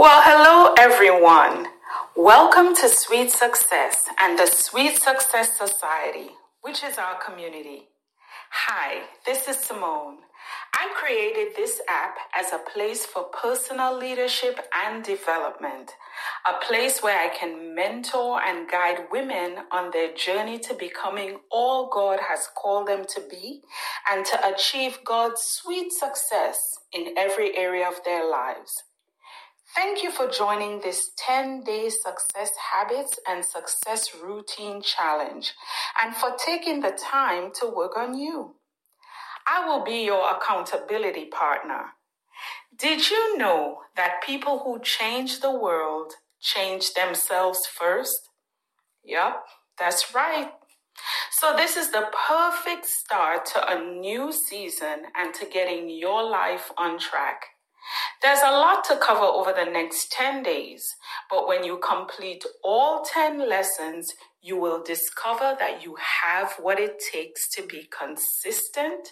Well, hello everyone. Welcome to Sweet Success and the Sweet Success Society, which is our community. Hi, this is Simone. I created this app as a place for personal leadership and development, a place where I can mentor and guide women on their journey to becoming all God has called them to be and to achieve God's sweet success in every area of their lives. Thank you for joining this 10 day success habits and success routine challenge and for taking the time to work on you. I will be your accountability partner. Did you know that people who change the world change themselves first? Yup, that's right. So, this is the perfect start to a new season and to getting your life on track. There's a lot to cover over the next 10 days, but when you complete all 10 lessons, you will discover that you have what it takes to be consistent,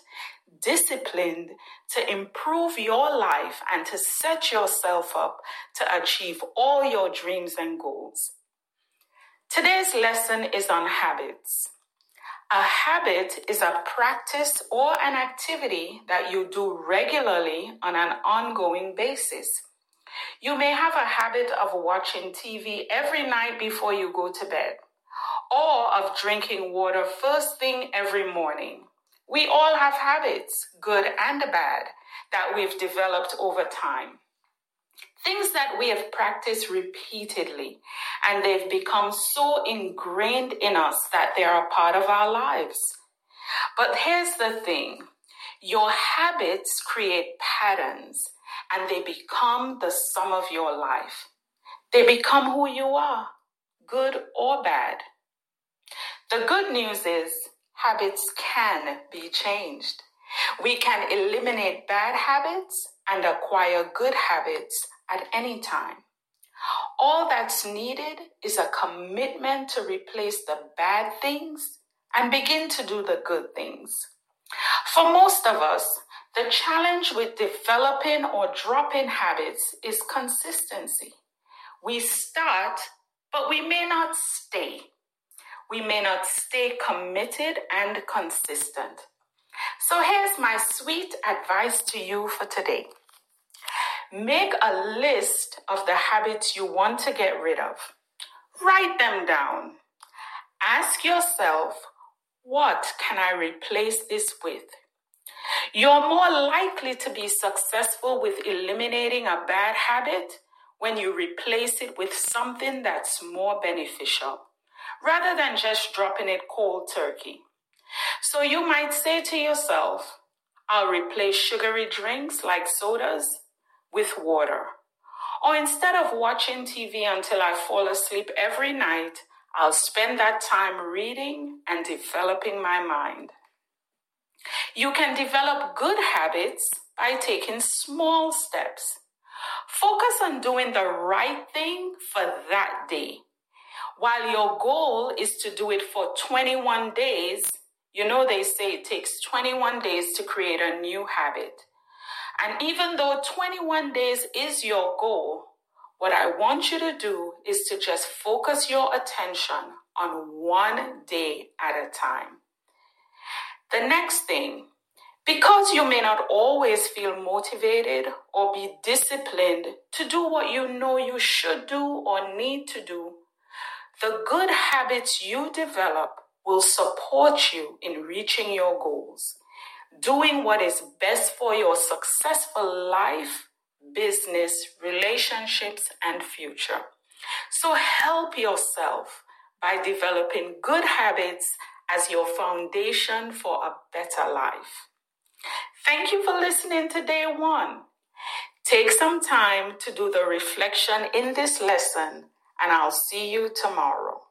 disciplined, to improve your life, and to set yourself up to achieve all your dreams and goals. Today's lesson is on habits. A habit is a practice or an activity that you do regularly on an ongoing basis. You may have a habit of watching TV every night before you go to bed, or of drinking water first thing every morning. We all have habits, good and bad, that we've developed over time. Things that we have practiced repeatedly, and they've become so ingrained in us that they are a part of our lives. But here's the thing your habits create patterns, and they become the sum of your life. They become who you are, good or bad. The good news is habits can be changed. We can eliminate bad habits and acquire good habits at any time. All that's needed is a commitment to replace the bad things and begin to do the good things. For most of us, the challenge with developing or dropping habits is consistency. We start, but we may not stay. We may not stay committed and consistent. So here's my sweet advice to you for today. Make a list of the habits you want to get rid of. Write them down. Ask yourself, what can I replace this with? You're more likely to be successful with eliminating a bad habit when you replace it with something that's more beneficial, rather than just dropping it cold turkey. So you might say to yourself, I'll replace sugary drinks like sodas with water. Or instead of watching TV until I fall asleep every night, I'll spend that time reading and developing my mind. You can develop good habits by taking small steps. Focus on doing the right thing for that day. While your goal is to do it for 21 days, you know they say it takes 21 days to create a new habit. And even though 21 days is your goal, what I want you to do is to just focus your attention on one day at a time. The next thing, because you may not always feel motivated or be disciplined to do what you know you should do or need to do, the good habits you develop will support you in reaching your goals doing what is best for your successful life, business, relationships, and future. So help yourself by developing good habits as your foundation for a better life. Thank you for listening to day one. Take some time to do the reflection in this lesson, and I'll see you tomorrow.